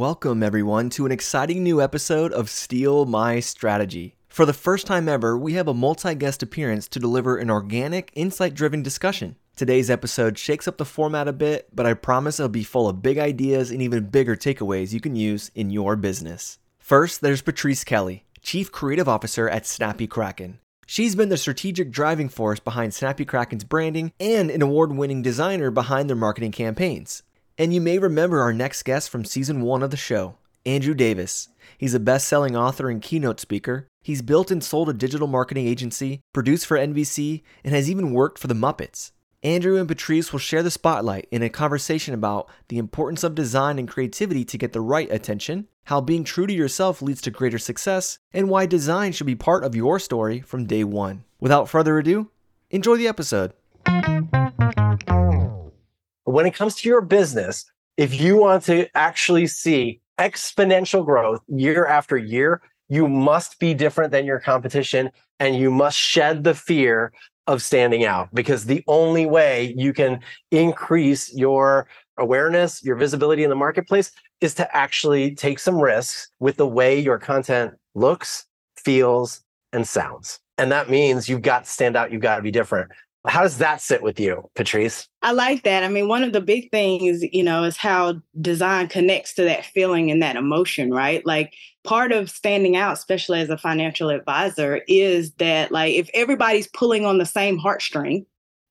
Welcome, everyone, to an exciting new episode of Steal My Strategy. For the first time ever, we have a multi guest appearance to deliver an organic, insight driven discussion. Today's episode shakes up the format a bit, but I promise it'll be full of big ideas and even bigger takeaways you can use in your business. First, there's Patrice Kelly, Chief Creative Officer at Snappy Kraken. She's been the strategic driving force behind Snappy Kraken's branding and an award winning designer behind their marketing campaigns. And you may remember our next guest from season one of the show, Andrew Davis. He's a best selling author and keynote speaker. He's built and sold a digital marketing agency, produced for NBC, and has even worked for the Muppets. Andrew and Patrice will share the spotlight in a conversation about the importance of design and creativity to get the right attention, how being true to yourself leads to greater success, and why design should be part of your story from day one. Without further ado, enjoy the episode. When it comes to your business, if you want to actually see exponential growth year after year, you must be different than your competition and you must shed the fear of standing out because the only way you can increase your awareness, your visibility in the marketplace is to actually take some risks with the way your content looks, feels, and sounds. And that means you've got to stand out, you've got to be different. How does that sit with you, Patrice? I like that. I mean, one of the big things, you know, is how design connects to that feeling and that emotion, right? Like part of standing out, especially as a financial advisor, is that like if everybody's pulling on the same heartstring,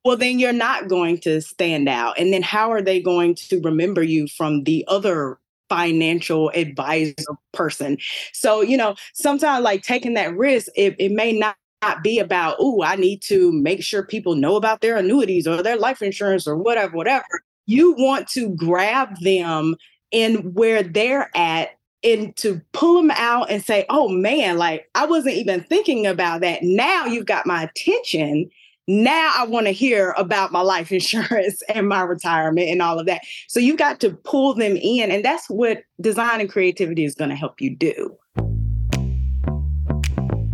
well, then you're not going to stand out. And then how are they going to remember you from the other financial advisor person? So, you know, sometimes like taking that risk, it, it may not not be about, oh, I need to make sure people know about their annuities or their life insurance or whatever, whatever. You want to grab them in where they're at and to pull them out and say, oh man, like I wasn't even thinking about that. Now you've got my attention. Now I want to hear about my life insurance and my retirement and all of that. So you've got to pull them in. And that's what design and creativity is going to help you do.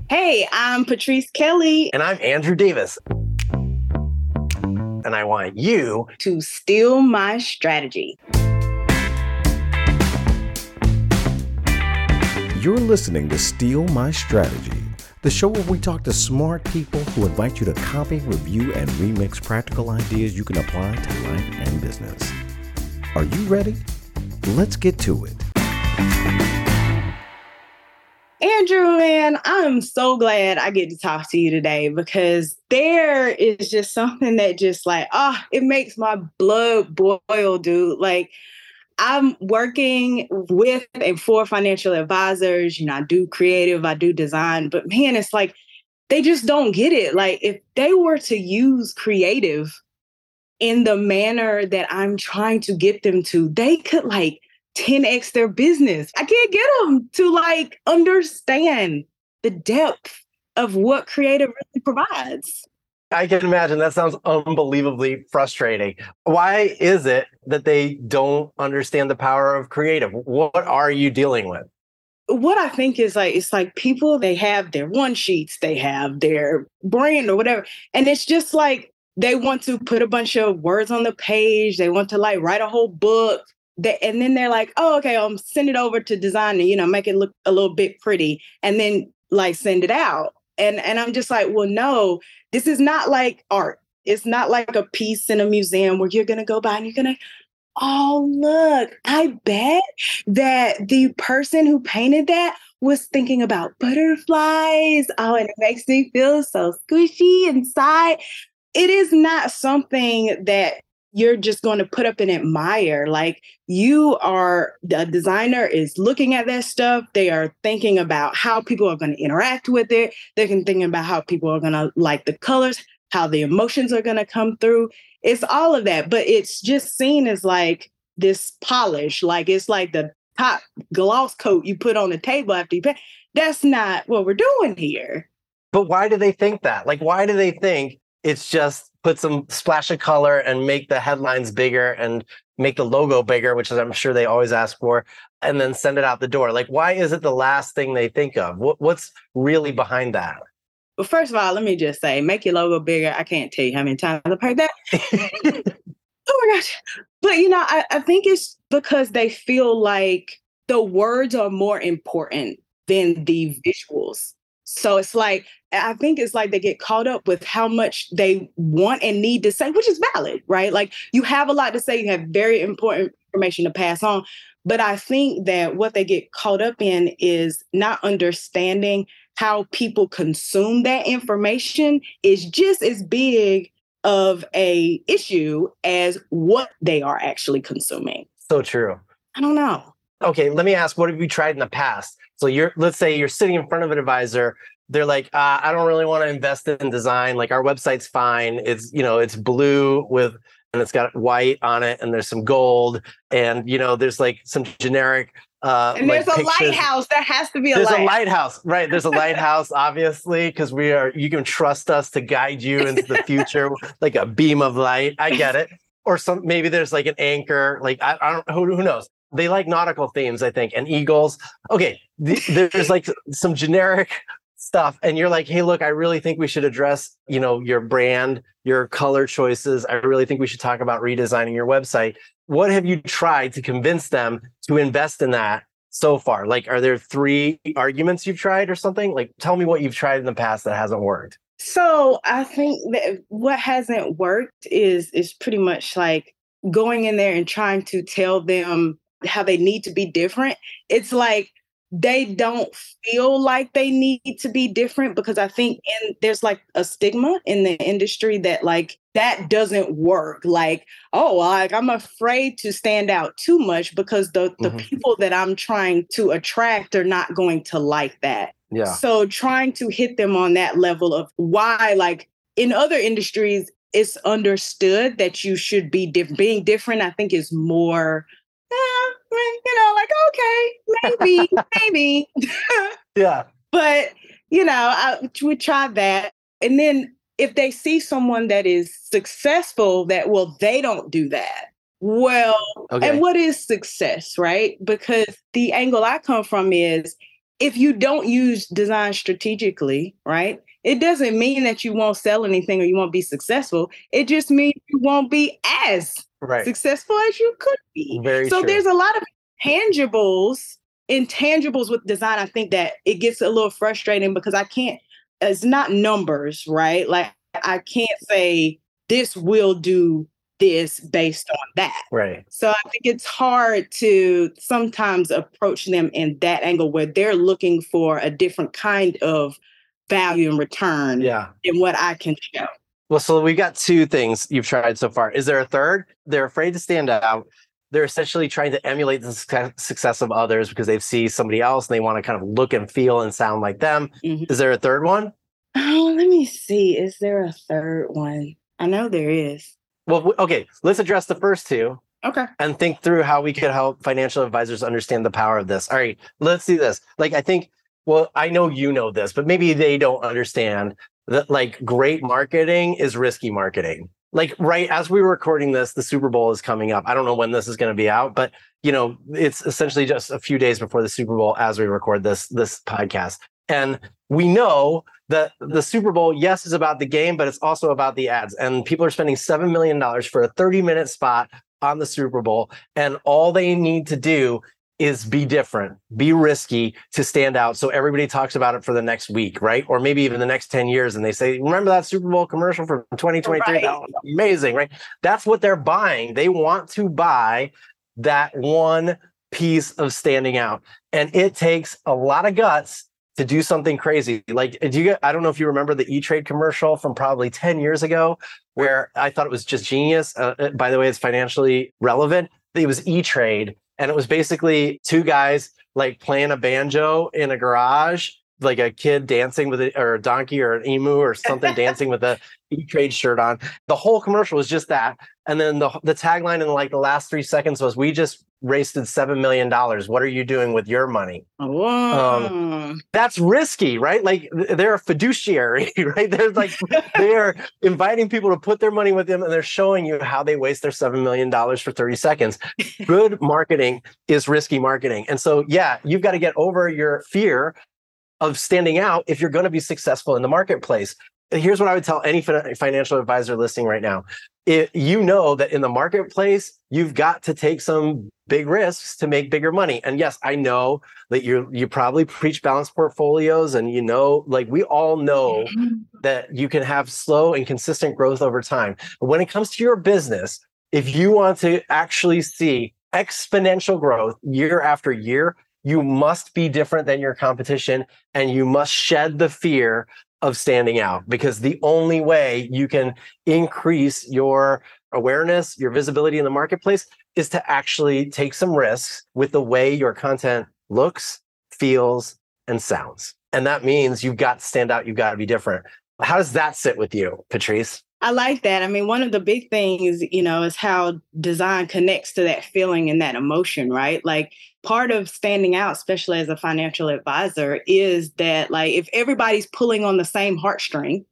Hey, I'm Patrice Kelly. And I'm Andrew Davis. And I want you to steal my strategy. You're listening to Steal My Strategy, the show where we talk to smart people who invite you to copy, review, and remix practical ideas you can apply to life and business. Are you ready? Let's get to it. Andrew, man, I'm so glad I get to talk to you today because there is just something that just like, ah, oh, it makes my blood boil, dude. Like, I'm working with and for financial advisors. You know, I do creative, I do design, but man, it's like they just don't get it. Like, if they were to use creative in the manner that I'm trying to get them to, they could like 10x their business. I can't get them to like understand the depth of what creative really provides. I can imagine that sounds unbelievably frustrating. Why is it that they don't understand the power of creative? What are you dealing with? What I think is like, it's like people, they have their one sheets, they have their brand or whatever. And it's just like they want to put a bunch of words on the page. They want to like write a whole book they, and then they're like, oh, okay, I'll send it over to designer, you know, make it look a little bit pretty, and then like send it out. And and I'm just like, well, no, this is not like art. It's not like a piece in a museum where you're gonna go by and you're gonna, oh look, I bet that the person who painted that was thinking about butterflies. Oh, and it makes me feel so squishy inside. It is not something that you're just going to put up and admire. Like you are, the designer is looking at that stuff. They are thinking about how people are going to interact with it. They're thinking about how people are going to like the colors, how the emotions are going to come through. It's all of that, but it's just seen as like this polish, like it's like the top gloss coat you put on the table after you. That's not what we're doing here. But why do they think that? Like, why do they think it's just put some splash of color and make the headlines bigger and make the logo bigger, which is I'm sure they always ask for, and then send it out the door. Like, why is it the last thing they think of? What, what's really behind that? Well, first of all, let me just say, make your logo bigger. I can't tell you how many times I've heard that. oh my gosh. But you know, I, I think it's because they feel like the words are more important than the visuals. So it's like, I think it's like they get caught up with how much they want and need to say, which is valid, right? Like you have a lot to say, you have very important information to pass on. But I think that what they get caught up in is not understanding how people consume that information is just as big of a issue as what they are actually consuming. So true. I don't know. Okay, let me ask what have you tried in the past? So you're let's say you're sitting in front of an advisor they're like uh, i don't really want to invest in design like our website's fine it's you know it's blue with and it's got white on it and there's some gold and you know there's like some generic uh, and there's like a pictures. lighthouse. There has to be a There's lighthouse. a lighthouse, right? There's a lighthouse, obviously, because we are. You can trust us to guide you into the future, like a beam of light. I get it. Or some maybe there's like an anchor. Like I, I don't. Who, who knows? They like nautical themes, I think, and eagles. Okay, th- there's like some generic stuff, and you're like, hey, look, I really think we should address, you know, your brand, your color choices. I really think we should talk about redesigning your website what have you tried to convince them to invest in that so far? Like, are there three arguments you've tried or something? Like, tell me what you've tried in the past that hasn't worked. So I think that what hasn't worked is is pretty much like going in there and trying to tell them how they need to be different. It's like they don't feel like they need to be different because I think in there's like a stigma in the industry that like that doesn't work. Like, oh, like I'm afraid to stand out too much because the the Mhm. people that I'm trying to attract are not going to like that. Yeah. So trying to hit them on that level of why, like in other industries, it's understood that you should be different. Being different, I think, is more, you know, like okay, maybe, maybe. Yeah. but you know, I would try that, and then if they see someone that is successful, that well, they don't do that. Well, Okay. and what is success, right? Because the angle I come from is if you don't use design strategically, right? It doesn't mean that you won't sell anything or you won't be successful. It just means you won't be as right. successful as you could be. Very so true. there's a lot of tangibles, intangibles with design. I think that it gets a little frustrating because I can't, it's not numbers, right? Like I can't say this will do this based on that. Right. So I think it's hard to sometimes approach them in that angle where they're looking for a different kind of value and return Yeah. in what I can show. Well, so we've got two things you've tried so far. Is there a third? They're afraid to stand out. They're essentially trying to emulate the success- of others because they see somebody else and they want to kind of look and feel and sound like them. Mhm. Is there a third one? Oh, let me see. Is there a third one? I know there is. Well, okay, let's address the first two. Okay. and think through how we could help financial advisors understand the power of this. All right, let's do this. Like, I think, well, I know you know this, but maybe they don't understand that like great marketing is risky marketing. Like, right as we were recording this, the Super Bowl is coming up. I don't know when this is going to be out, but you know, it's essentially just a few days before the Super Bowl as we record this this podcast. And we know that the Super Bowl, yes, is about the game, but it's also about the ads. And people are spending $7 million for a 30 minute spot on the Super Bowl. And all they need to do is be different, be risky to stand out. So everybody talks about it for the next week, right? Or maybe even the next 10 years. And they say, remember that Super Bowl commercial from 2023? Right. That was amazing, right? That's what they're buying. They want to buy that one piece of standing out. And it takes a lot of guts to do something crazy. Like, do you get, I don't know if you remember the E Trade commercial from probably 10 years ago, where I thought it was just genius. Uh, uh, by the way, it's financially relevant. It was E Trade, and it was basically two guys like playing a banjo in a garage, like a kid dancing with a, or a donkey or an emu or something dancing with a E Trade shirt on. The whole commercial was just that. And then the, the tagline in like the last three seconds was, We just wasted $7 million. What are you doing with your money? Oh. that's risky, right? Like they're a fiduciary, right? They're like they're inviting people to put their money with them and they're showing you how they waste their $7 million for 30 seconds. Good marketing is risky marketing. And so, yeah, you've got to get over your fear of standing out if you're going to be successful in the marketplace. Here's what I would tell any fin- financial advisor listening right now. it, you know that in the marketplace, you've got to take some big risks to make bigger money. And yes, I know that you you probably preach balanced portfolios and you know like we all know mm-hmm. that you can have slow and consistent growth over time. But when it comes to your business, if you want to actually see exponential growth year after year, you must be different than your competition and you must shed the fear of standing out because the only way you can increase your awareness, your visibility in the marketplace is to actually take some risks with the way your content looks, feels, and sounds. And that means you've got to stand out, you've got to be different. How does that sit with you, Patrice? I like that. I mean, one of the big things, you know, is how design connects to that feeling and that emotion, right? Like part of standing out, especially as a financial advisor, is that like if everybody's pulling on the same heartstring,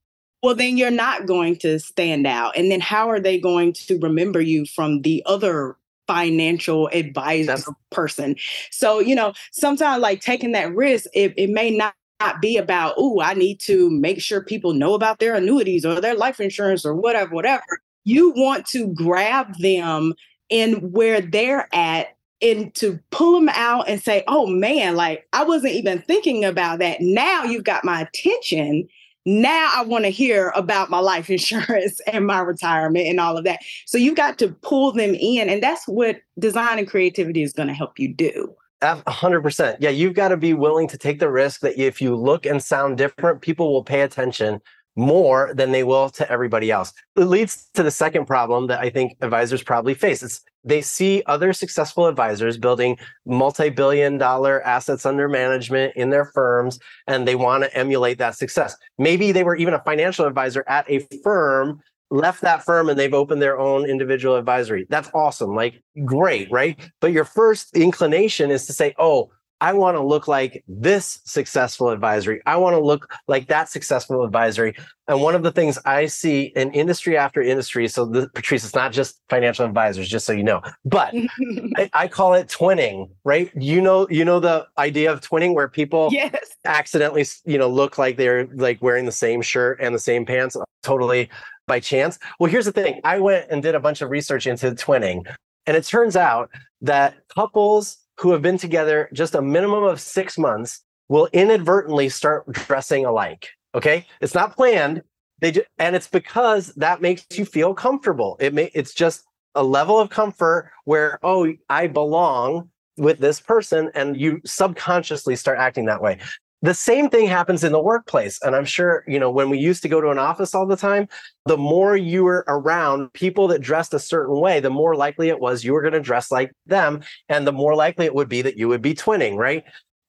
well, then you're not going to stand out. And then how are they going to remember you from the other financial advisor That's- person? So, you know, sometimes like taking that risk, it, it may not not be about, oh, I need to make sure people know about their annuities or their life insurance or whatever, whatever. You want to grab them in where they're at and to pull them out and say, oh man, like I wasn't even thinking about that. Now you've got my attention. Now I want to hear about my life insurance and my retirement and all of that. So you've got to pull them in. And that's what design and creativity is going to help you do. 100%. Yeah, you've got to be willing to take the risk that if you look and sound different, people will pay attention more than they will to everybody else. It leads to the second problem that I think advisors probably face. It's they see other successful advisors building multi-billion dollar assets under management in their firms and they want to emulate that success. Maybe they were even a financial advisor at a firm left that firm and they've opened their own individual advisory. That's awesome. Like, great, right? But your first inclination is to say, oh, I want to look like this successful advisory. I want to look like that successful advisory. And one of the things I see in industry after industry, so the, Patrice, it's not just financial advisors, just so you know, but I, I, call it twinning, right? You know, you know the idea of twinning where people yes. accidentally, you know, look like they're like wearing the same shirt and the same pants, totally by chance. Well, here's the thing I went and did a bunch of research into twinning, and it turns out that couples who have been together just a minimum of six months will inadvertently start dressing alike. Okay. It's not planned. They just, and it's because that makes you feel comfortable. It may, it's just a level of comfort where, oh, I belong with this person. And you subconsciously start acting that way the same thing happens in the workplace. And i'm sure you know when we used to go to an office all the time the more you were around people that dressed a certain way the more likely it was you were going to dress like them and the more likely it would be that you would be twinning right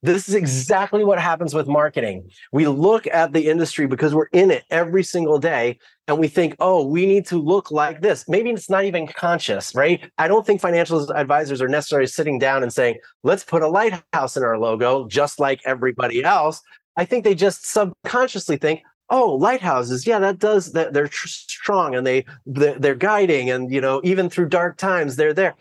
this is exactly what happens with marketing. We look at the industry because we're in it every single day and we think, oh, we need to look like this. Maybe it's not even conscious, right? I don't think financial advisors are necessarily sitting down and saying, let's put a lighthouse in our logo, just like everybody else. I think they just subconsciously think, oh lighthouses yeah that does that they're tr- strong and they they're, they're guiding and you know even through dark times they're there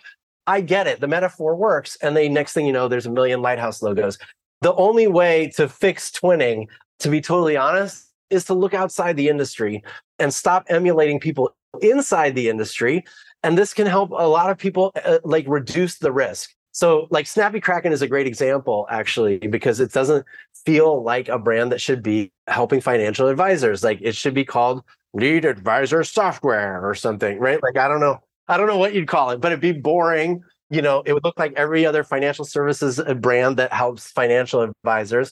I get it. The metaphor works. And then next thing you know, there's a million lighthouse logos. The only way to fix twinning, to be totally honest, is to look outside the industry and stop emulating people inside the industry. And this can help a lot of people uh, like reduce the risk. So, like Snappy Kraken is a great example, actually, because it doesn't feel like a brand that should be helping financial advisors. Like it should be called Lead Advisor Software or something, right? Like, I don't know. I don't know what you'd call it, but it'd be boring. You know, it would look like every other financial services uh, brand that helps financial advisors.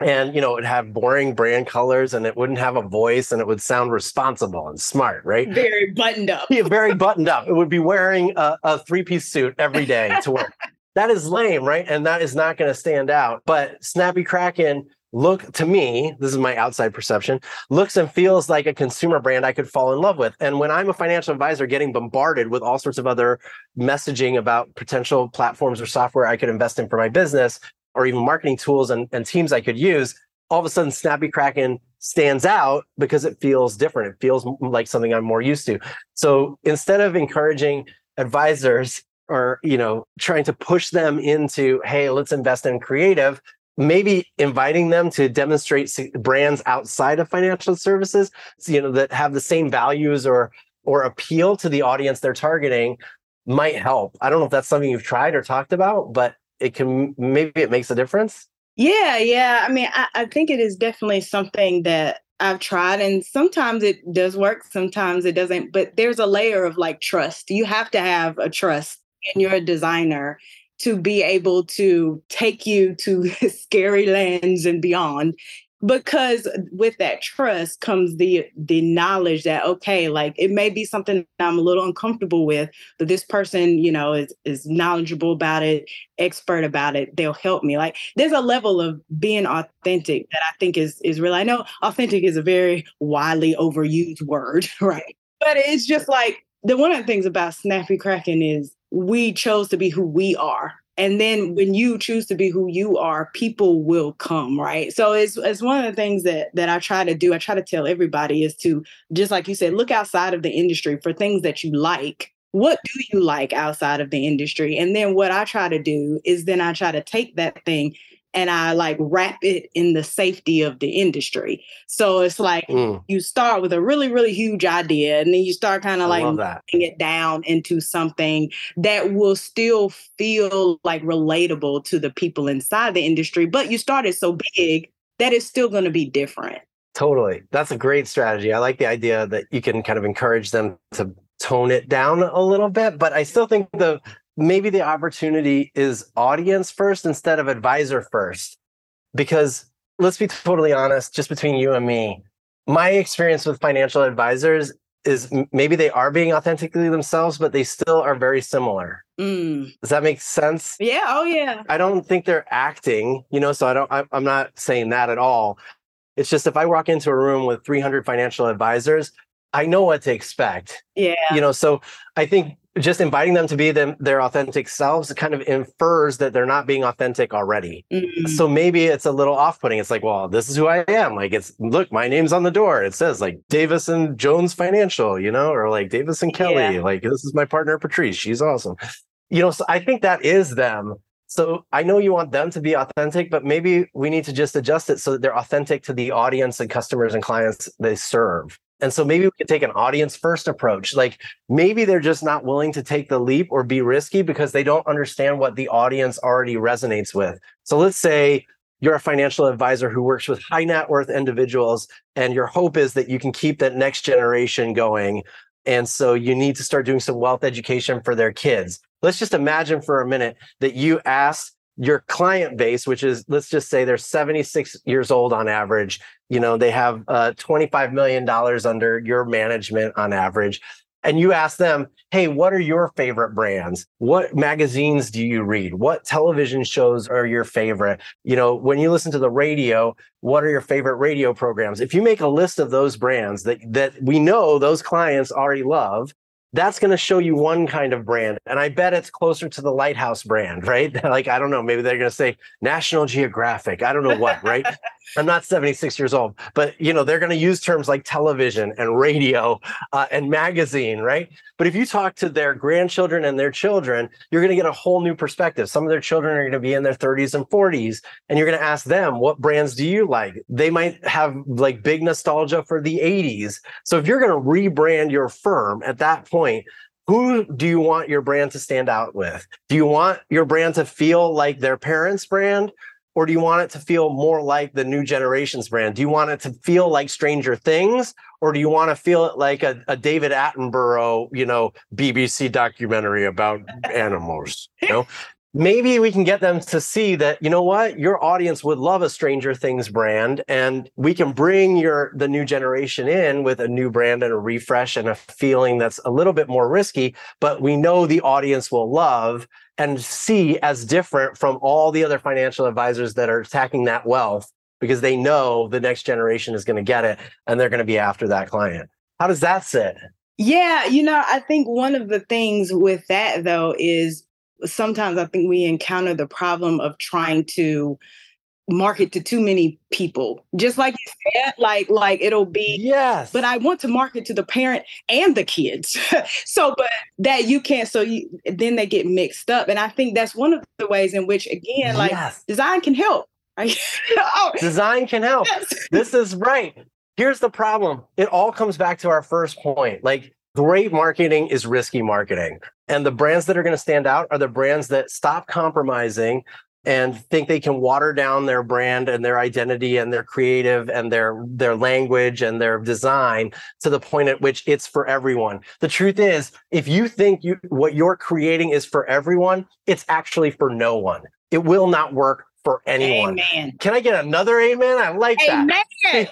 And, you know, it would have boring brand colors and it wouldn't have a voice and it would sound responsible and smart, right? Very buttoned up. yeah, very buttoned up. It would be wearing a, a three piece suit every day to work. that is lame, right? And that is not going to stand out. But Snappy Kraken look to me, this is my outside perception, looks and feels like a consumer brand I could fall in love with. And when I'm a financial advisor getting bombarded with all sorts of other messaging about potential platforms or software I could invest in for my business, or even marketing tools and, and teams I could use, all of a sudden Snappy Kraken stands out because it feels different. It feels like something I'm more used to. So instead of encouraging advisors or you know trying to push them into hey let's invest in creative maybe inviting them to demonstrate brands outside of financial services you know that have the same values or or appeal to the audience they're targeting might help. I don't know if that's something you've tried or talked about, but it can maybe it makes a difference. Yeah, yeah. I mean, I, I think it is definitely something that I've tried, and sometimes it does work, sometimes it doesn't. But there's a layer of like trust. You have to have a trust in your designer to be able to take you to scary lands and beyond because with that trust comes the the knowledge that okay like it may be something i'm a little uncomfortable with but this person you know is is knowledgeable about it expert about it they'll help me. Like there's a level of being authentic that i think is is real. I know authentic is a very widely overused word right? But it's just like the one of the things about Snappy Kraken is we chose to be who we are. And then when you choose to be who you are people will come right? So it's, it's one of the things that that i try to do. I try to tell everybody is to just like you said look outside of the industry for things that you like. What do you like outside of the industry? And then what i try to do is then i try to take that thing and I like wrap it in the safety of the industry. So it's like mm. you start with a really, really huge idea and then you start kind of like moving it down into something that will still feel like relatable to the people inside the industry. But you started so big that it's still going to be different. Totally. That's a great strategy. I like the idea that you can kind of encourage them to tone it down a little bit, but I still think the maybe the opportunity is audience first instead of advisor first. Because let's be totally honest, just between you and me, my experience with financial advisors is maybe they are being authentically themselves, but they still are very similar. Mm. Does that make sense? Yeah. Oh, yeah. I don't think they're acting, you know, so I don't, I'm not saying that at all. It's just if I walk into a room with 300 financial advisors, I know what to expect. Yeah. You know, so I think just inviting them to be them their authentic selves kind of infers that they're not being authentic already. Mm-hmm. So maybe it's a little off-putting. It's like, well, this is who I am. Like it's look, my name's on the door. It says like Davis and Jones Financial, you know, or like Davis and Kelly. Yeah. Like this is my partner Patrice. She's awesome. You know, so I think that is them. So I know you want them to be authentic, but maybe we need to just adjust it so that they're authentic to the audience and customers and clients they serve. And so maybe we could take an audience first approach. Like maybe they're just not willing to take the leap or be risky because they don't understand what the audience already resonates with. So let's say you're a financial advisor who works with high net worth individuals, and your hope is that you can keep that next generation going. And so you need to start doing some wealth education for their kids. Let's just imagine for a minute that you asked your client base, which is let's just say they're 76 years old on average, you know, they have uh, 25 million dollars under your management on average, and you ask them, "Hey, what are your favorite brands? What magazines do you read? What television shows are your favorite? You know, when you listen to the radio, what are your favorite radio programs?" If you make a list of those brands that that we know those clients already love, that's going to show you one kind of brand. And I bet it's closer to the Lighthouse brand, right? like, I don't know, maybe they're going to say National Geographic. I don't know what, right? I'm not 76 years old, but you know, they're going to use terms like television and radio uh, and magazine, right? But if you talk to their grandchildren and their children, you're going to get a whole new perspective. Some of their children are going to be in their 30s and 40s, and you're going to ask them, what brands do you like? They might have like big nostalgia for the 80s. So if you're going to rebrand your firm at that point, who do you want your brand to stand out with? Do you want your brand to feel like their parents' brand? Or do you want it to feel more like the new generation's brand? Do you want it to feel like Stranger Things? Or do you want to feel it like a, a David Attenborough, you know, BBC documentary about animals? You know, maybe we can get them to see that you know what? Your audience would love a stranger things brand and we can bring your the new generation in with a new brand and a refresh and a feeling that's a little bit more risky but we know the audience will love and see as different from all the other financial advisors that are attacking that wealth because they know the next generation is going to get it and they're going to be after that client. How does that sit? Yeah, you know, I think one of the things with that though is sometimes I think we encounter the problem of trying to market to too many people. Just like you said like like it'll be yes. but i want to market to the parent and the kids. So but that you can't so you then they get mixed up. And i think that's one of the ways in which again like yes. design can help. Oh. design can help. yes. this is right. Here's the problem. It all comes back to our first point. Like great marketing is risky marketing. And the brands that are going to stand out are the brands that stop compromising and think they can water down their brand and their identity and their creative and their their language and their design to the point at which it's for everyone. The truth is, if you think you what you're creating is for everyone, it's actually for no one. It will not work for anyone. Amen. Can I get another amen? I like Amen. that.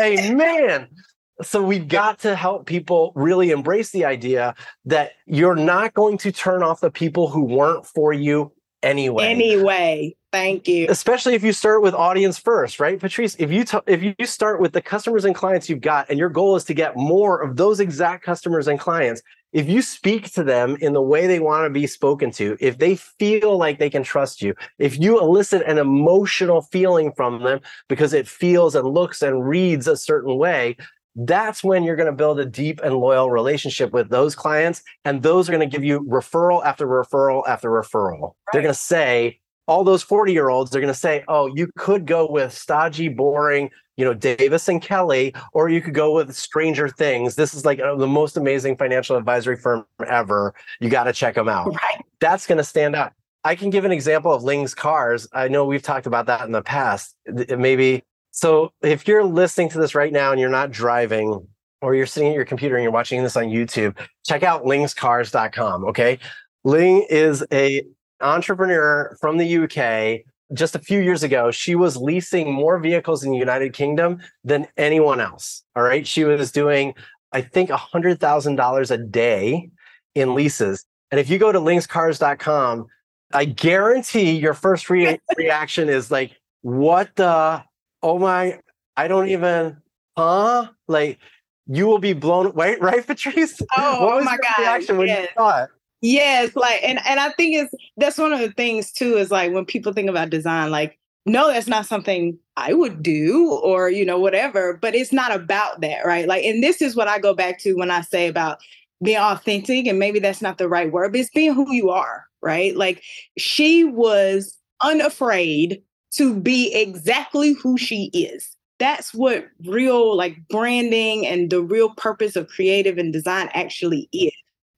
amen. So we've got to help people really embrace the idea that you're not going to turn off the people who weren't for you anyway. Anyway, thank you. Especially if you start with audience first, right, Patrice? If you t- if you start with the customers and clients you've got, and your goal is to get more of those exact customers and clients, if you speak to them in the way they want to be spoken to, if they feel like they can trust you, if you elicit an emotional feeling from them because it feels and looks and reads a certain way, that's when you're going to build a deep and loyal relationship with those clients. And those are going to give you referral after referral after referral. Right. They're going to say, all those 40 year olds, they're going to say, oh, you could go with stodgy, boring, you know, Davis and Kelly, or you could go with Stranger Things. This is like uh, the most amazing financial advisory firm ever. You got to check them out. Right. That's going to stand out. I can give an example of Ling's cars. I know we've talked about that in the past. Maybe so if you're listening to this right now and you're not driving or you're sitting at your computer and you're watching this on YouTube, check out lingscars.com. Okay. Ling is a entrepreneur from the UK. Just a few years ago, she was leasing more vehicles in the United Kingdom than anyone else. All right. She was doing, I think, $100,000 a day in leases. And if you go to lingscars.com, I guarantee your first re- reaction is like, what the oh my, I don't even, huh? Like you will be blown away, right, Patrice? Oh, what oh my God. Reaction when yes. you saw it? Yes, like and and I think it's that's one of the things too is like when people think about design, like no, that's not something I would do or you know whatever, but it's not about that, right? Like, and this is what I go back to when I say about being authentic, and maybe that's not the right word, but it's being who you are, right? Like she was unafraid to be exactly who she is. That's what real like branding and the real purpose of creative and design actually is.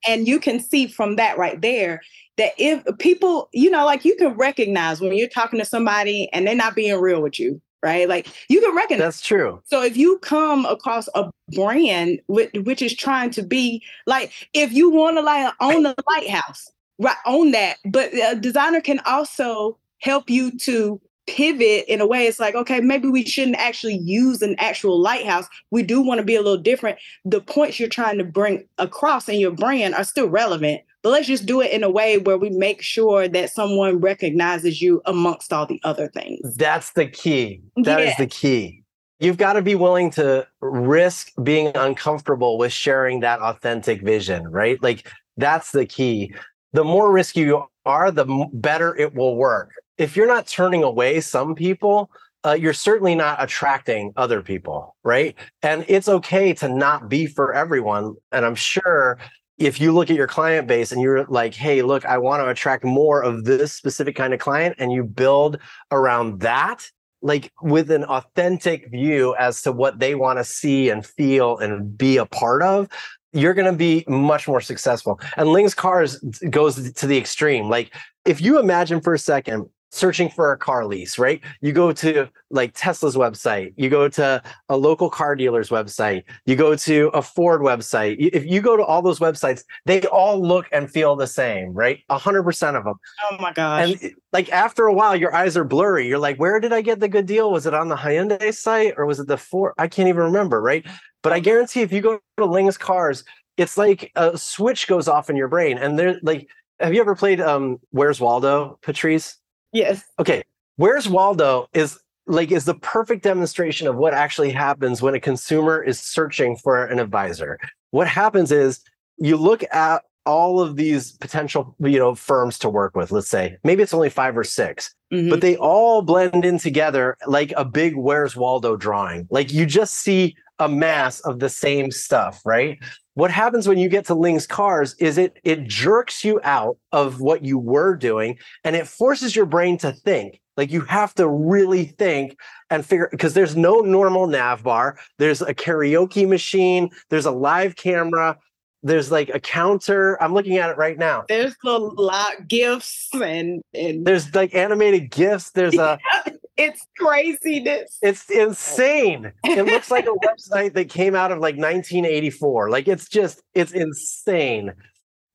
And you can see from that right there that if people, you know, like you can recognize when you're talking to somebody and they're not being real with you, right? Like you can recognize. That's true. So if you come across a brand which, which is trying to be like, if you want to like own the lighthouse, right, own that. But a designer can also help you to pivot in a way. It's like okay maybe we shouldn't actually use an actual lighthouse. We do want to be a little different. The points you're trying to bring across in your brand are still relevant but let's just do it in a way where we make sure that someone recognizes you amongst all the other things. That's the key. That yeah. is the key. You've got to be willing to risk being uncomfortable with sharing that authentic vision right? Like that's the key. The more risky you are the better it will work if you're not turning away some people, uh, you're certainly not attracting other people, right? And it's okay to not be for everyone. And I'm sure if you look at your client base and you're like, hey, look, I want to attract more of this specific kind of client, and you build around that, like with an authentic view as to what they want to see and feel and be a part of, you're going to be much more successful. And Ling's Cars goes to the extreme. Like, if you imagine for a second, searching for a car lease, right? You go to like Tesla's website, you go to a local car dealer's website, you go to a Ford website. If you go to all those websites, they all look and feel the same, right? A hundred percent of them. Oh my gosh. And like after a while, your eyes are blurry. You're like, where did I get the good deal? Was it on the Hyundai site or was it the Ford? I can't even remember, right? But I guarantee if you go to Ling's Cars, it's like a switch goes off in your brain. And they're like, have you ever played um Where's Waldo, Patrice? Yes. Okay. Where's Waldo is like is the perfect demonstration of what actually happens when a consumer is searching for an advisor. What happens is you look at all of these potential you know firms to work with let's say maybe it's only five or 6 mm-hmm. but they all blend in together like a big where's waldo drawing like you just see a mass of the same stuff right what happens when you get to Ling's cars is it it jerks you out of what you were doing and it forces your brain to think. Like you have to really think and figure because there's no normal nav bar. There's a karaoke machine, there's a live camera, there's like a counter. I'm looking at it right now. There's little lot gifts and and There's like animated gifts. There's a it's craziness. it's insane. It looks like a website that came out of like 1984. Like it's just it's insane.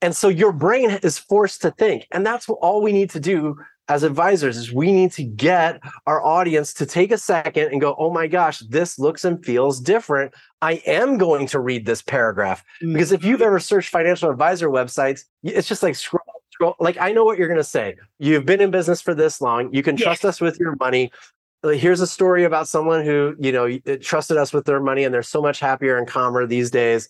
And so your brain is forced to think. And that's what all we need to do as advisors is we need to get our audience to take a second and go, "Oh my gosh, this looks and feels different. I am going to read this paragraph." Because if you've mm-hmm. ever searched financial advisor websites, it's just like scroll scroll like I know what you're going to say. You've been in business for this long. You can trust us with your money. Here's a story about someone who, you know, trusted us with their money and they're so much happier and calmer these days.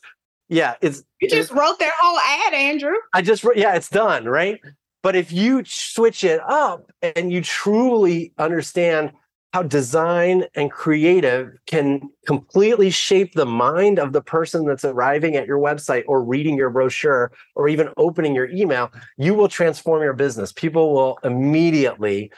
Yeah, it's you just wrote their whole ad, Andrew. I just wrote- yeah, it's done, right? But if you switch it up and you truly understand how design and creative can completely shape the mind of the person that's arriving at your website or reading your brochure or even opening your email, you will transform your business. People will immediately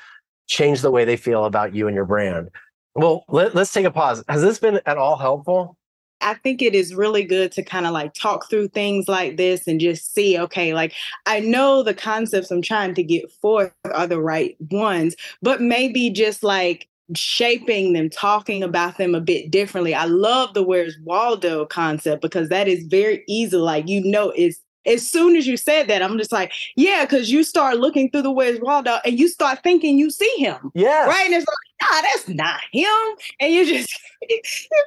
change the way they feel about you and your brand. Well, let, us take a pause. Has this been at all helpful? I think it is really good to kind of like talk through things like this and just see, okay, like I know the concepts I'm trying to get forth are the right ones, but maybe just like shaping them, talking about them a bit differently. I love the Where's Waldo concept because that is very easy. Like, you know, it's as soon as you said that, I'm just like, yeah, because you start looking through the Where's Waldo and you start thinking you see him. Yeah. Right. And it's like, nah, that's not him. And you just you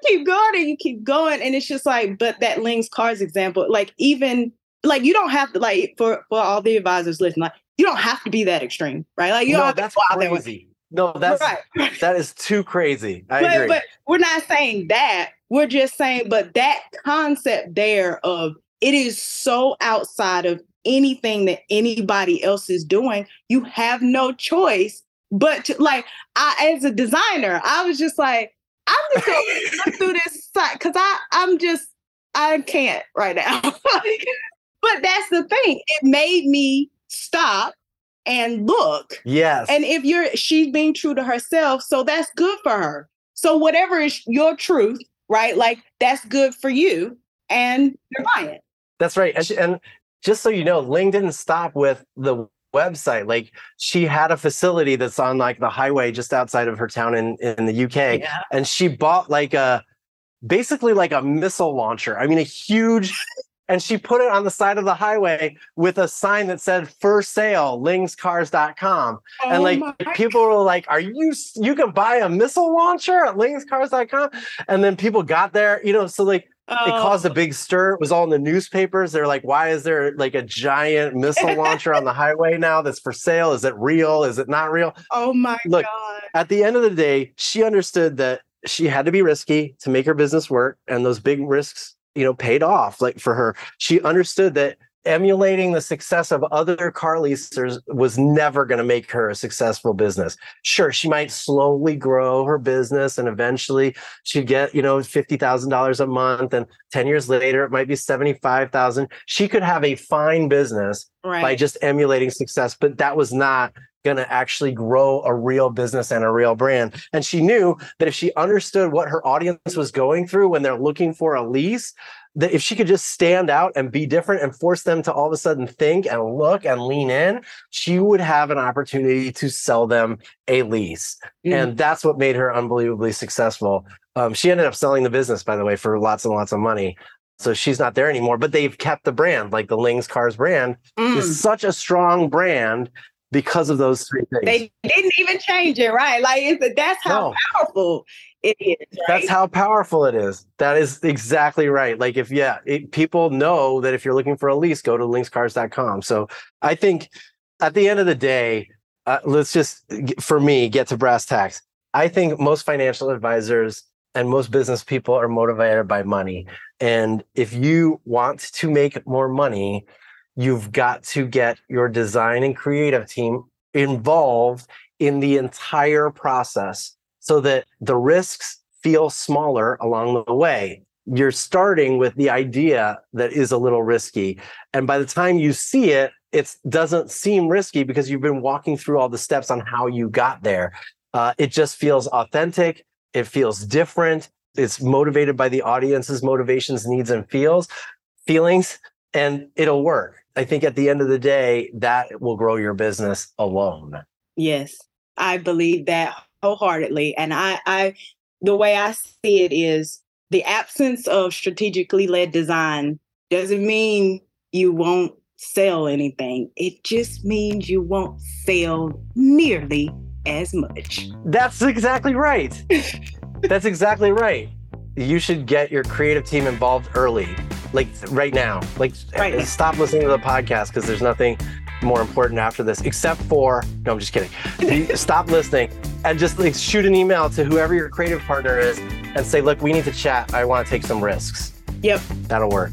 keep going and you keep going. And it's just like, but that Ling's cars example, like even like you don't have to like for for all the advisors listening, like you don't have to be that extreme, right? Like you don't no, have to that's go there with- crazy. No, that's right. that is too crazy. I but, agree. but we're not saying that. We're just saying, but that concept there of it is so outside of anything that anybody else is doing. You have no choice but to like I as a designer, I was just like, I'm just gonna look through this site because I I'm just I can't right now. but that's the thing. It made me stop and look. yes. And if you're she's being true to herself, so that's good for her. So whatever is your truth, right? Like that's good for you and your client. That's right. And, she- and just so you know, Ling didn't stop with the website. Like she had a facility that's on like the highway just outside of her town in, in the UK. Yeah. And she bought like a basically like a missile launcher. I mean, a huge and she put it on the side of the highway with a sign that said for sale, lingscars.com. and Oh like my people were like, Are you you can buy a missile launcher at lingscars.com? And then people got there, you know, so like it Oh, caused a big stir. It was all in the newspapers. They're like, why is there like a giant missile launcher on the highway now that's for sale? Is it real? Is it not real? oh my Look, god. At the end of the day, she understood that she had to be risky to make her business work. And those big risks, you know, paid off. Like for her, she understood that emulating the success of other car leasers was never going to make her a successful business. Sure, she might slowly grow her business and eventually she'd get, you know, $50,000 a month and 10 years later it might be 75,000. She could have a fine business Right. by just emulating success, but that was not going to actually grow a real business and a real brand. And she knew that if she understood what her audience was going through when they're looking for a lease, that if she could just stand out and be different and force them to all of a sudden think and look and lean in, she would have an opportunity to sell them a lease. Mm. And that's what made her unbelievably successful. Um, she ended up selling the business, by the way, for lots and lots of money. So she's not there anymore, but they've kept the brand, like the Lings Cars brand Mm. is such a strong brand because of those three things. They didn't even change it, right? Like it's, that's how No. powerful it is. Right? That's how powerful it is. That is exactly right. Like if yeah, it, people know that if you're looking for a lease, go to lingscars.com. So I think at the end of the day, uh, let's just for me get to brass tacks. I think most financial advisors and most business people are motivated by money. And if you want to make more money, you've got to get your design and creative team involved in the entire process so that the risks feel smaller along the way. You're starting with the idea that is a little risky. And by the time you see it, it doesn't seem risky because you've been walking through all the steps on how you got there. Uh, it just feels authentic. It feels different. It's motivated by the audience's motivations, needs, and feels, feelings. and it'll work. I think at the end of the day, that will grow your business alone. Yes, I believe that wholeheartedly. And I, I, the way I see it is the absence of strategically led design doesn't mean you won't sell anything. It just means you won't sell nearly as much. That's exactly right. That's exactly right. You should get your creative team involved early, like right now. Like, Right stop listening to the podcast because there's nothing more important after this, except for no, I'm just kidding. Stop listening and just like shoot an email to whoever your creative partner is and say, look, we need to chat. I want to take some risks. Yep. That'll work.